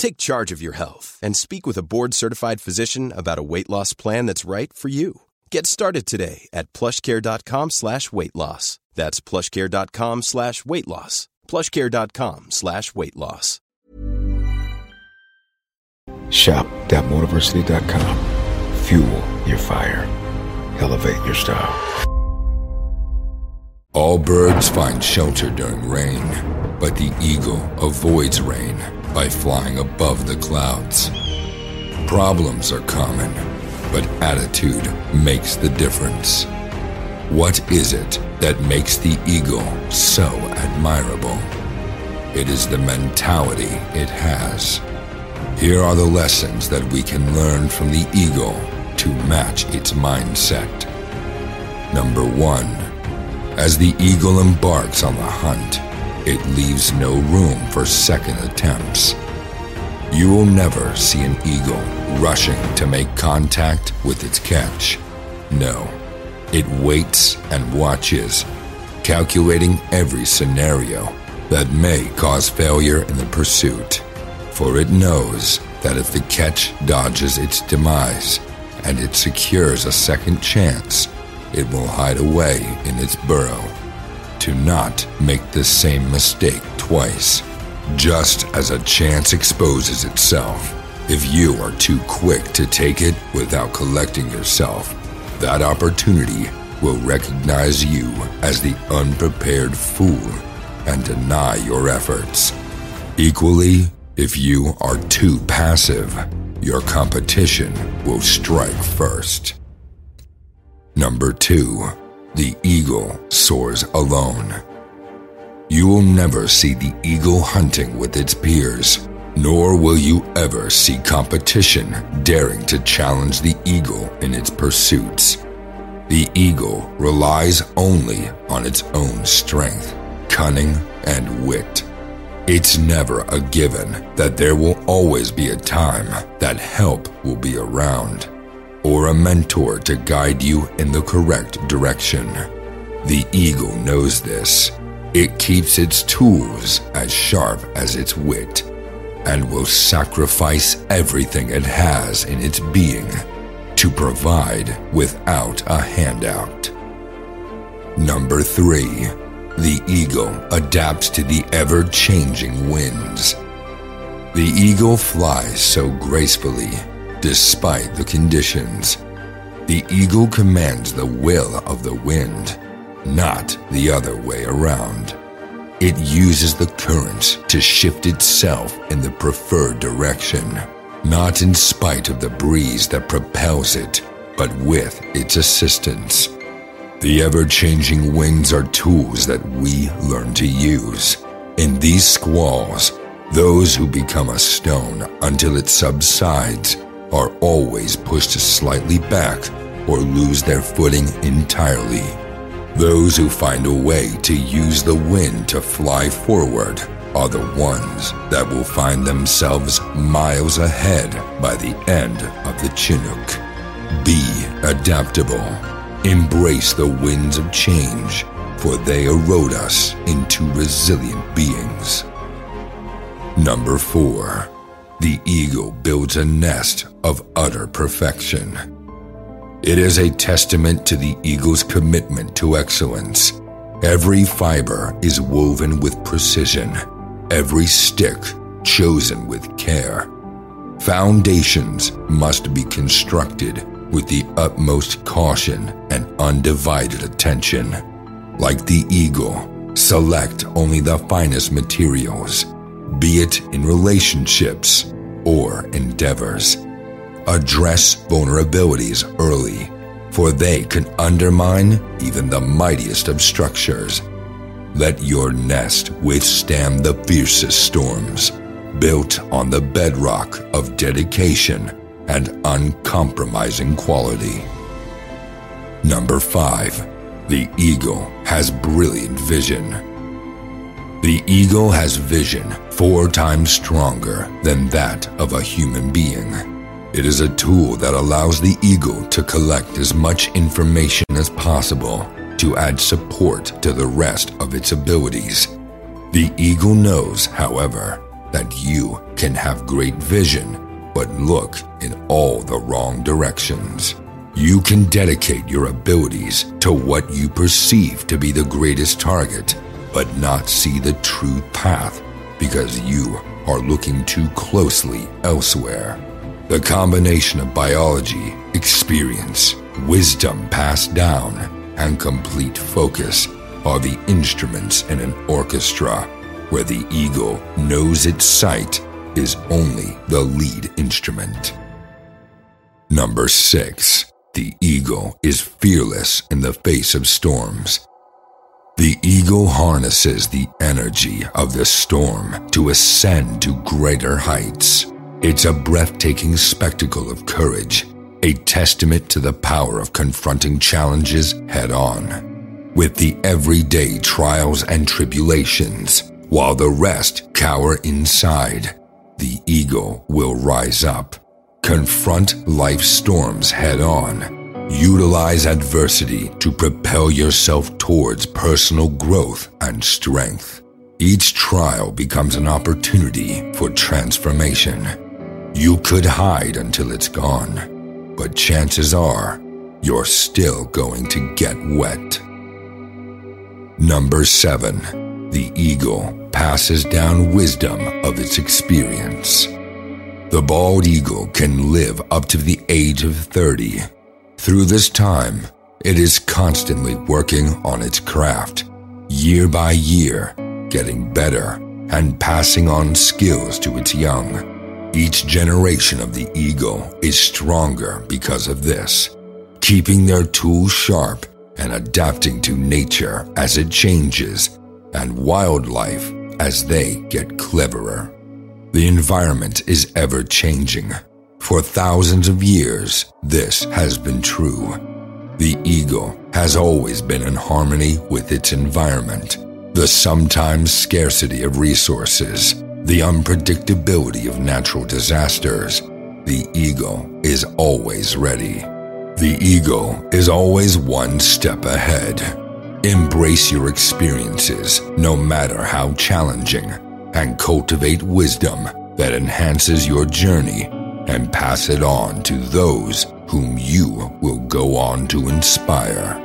Take charge of your health and speak with a board-certified physician about a weight loss plan that's right for you. Get started today at plushcare.com slash weight loss. That's plushcare.com slash weight loss. plushcare.com slash weight loss. Shop.motiversity.com. Fuel your fire. Elevate your style. All birds find shelter during rain, but the eagle avoids rain by flying above the clouds. Problems are common, but attitude makes the difference. What is it that makes the eagle so admirable? It is the mentality it has. Here are the lessons that we can learn from the eagle to match its mindset. Number one, as the eagle embarks on the hunt, it leaves no room for second attempts. You will never see an eagle rushing to make contact with its catch. No, it waits and watches, calculating every scenario that may cause failure in the pursuit. For it knows that if the catch dodges its demise and it secures a second chance, it will hide away in its burrow to not make the same mistake twice. Just as a chance exposes itself, if you are too quick to take it without collecting yourself, that opportunity will recognize you as the unprepared fool and deny your efforts. Equally, if you are too passive, your competition will strike first. Number two, the eagle soars alone. You will never see the eagle hunting with its peers, nor will you ever see competition daring to challenge the eagle in its pursuits. The eagle relies only on its own strength, cunning, and wit. It's never a given that there will always be a time that help will be around or a mentor to guide you in the correct direction. The eagle knows this. It keeps its tools as sharp as its wit and will sacrifice everything it has in its being to provide without a handout. Number three, the eagle adapts to the ever changing winds. The eagle flies so gracefully despite the conditions. The eagle commands the will of the wind, not the other way around. It uses the currents to shift itself in the preferred direction, not in spite of the breeze that propels it, but with its assistance. The ever changing winds are tools that we learn to use. In these squalls, those who become a stone until it subsides are always pushed slightly back or lose their footing entirely. Those who find a way to use the wind to fly forward are the ones that will find themselves miles ahead by the end of the Chinook. Be adaptable. Embrace the winds of change, for they erode us into resilient beings. Number 4. The eagle builds a nest of utter perfection. It is a testament to the eagle's commitment to excellence. Every fiber is woven with precision, every stick chosen with care. Foundations must be constructed with the utmost caution and undivided attention. Like the eagle, select only the finest materials, be it in relationships or endeavors. Address vulnerabilities early, for they can undermine even the mightiest of structures. Let your nest withstand the fiercest storms, built on the bedrock of dedication and uncompromising quality. Number 5. The eagle has brilliant vision. The eagle has vision four times stronger than that of a human being. It is a tool that allows the eagle to collect as much information as possible to add support to the rest of its abilities. The eagle knows, however, that you can have great vision but look in all the wrong directions. You can dedicate your abilities to what you perceive to be the greatest target, but not see the true path because you are looking too closely elsewhere. The combination of biology, experience, wisdom passed down, and complete focus are the instruments in an orchestra where the eagle knows its sight is only the lead instrument. Number 6. The eagle is fearless in the face of storms. The ego harnesses the energy of the storm to ascend to greater heights. It's a breathtaking spectacle of courage, a testament to the power of confronting challenges head on. With the everyday trials and tribulations, while the rest cower inside, the ego will rise up. Confront life's storms head on. Utilize adversity to propel yourself towards personal growth and strength. Each trial becomes an opportunity for transformation. You could hide until it's gone, but chances are you're still going to get wet. Number 7. The eagle passes down wisdom of its experience. The bald eagle can live up to the age of 30. Through this time, it is constantly working on its craft, year by year, getting better and passing on skills to its young. Each generation of the eagle is stronger because of this, keeping their tools sharp and adapting to nature as it changes and wildlife as they get cleverer. The environment is ever changing. For thousands of years, this has been true. The ego has always been in harmony with its environment. The sometimes scarcity of resources the unpredictability of natural disasters, the ego is always ready. The ego is always one step ahead. Embrace your experiences, no matter how challenging, and cultivate wisdom that enhances your journey and pass it on to those whom you will go on to inspire.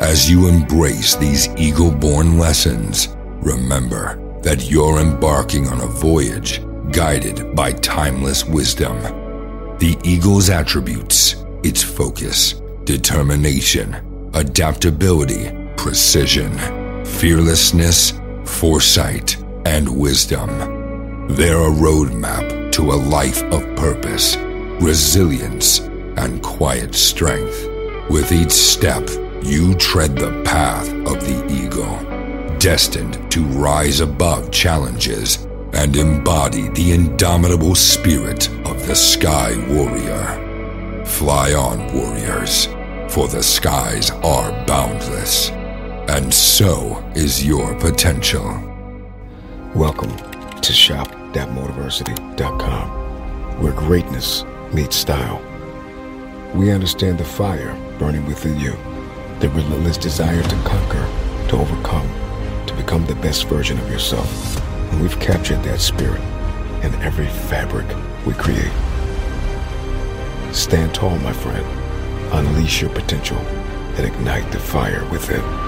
As you embrace these eagle born lessons, remember that you're embarking on a voyage guided by timeless wisdom. The eagle's attributes, its focus, determination, adaptability, precision, fearlessness, foresight, and wisdom. They're a roadmap to a life of purpose, resilience, and quiet strength. With each step, you tread the path of the eagle destined to rise above challenges and embody the indomitable spirit of the Sky Warrior. Fly on, warriors, for the skies are boundless, and so is your potential. Welcome to shop.motiversity.com, where greatness meets style. We understand the fire burning within you, the relentless desire to conquer, to overcome, to become the best version of yourself. And we've captured that spirit in every fabric we create. Stand tall, my friend. Unleash your potential and ignite the fire within.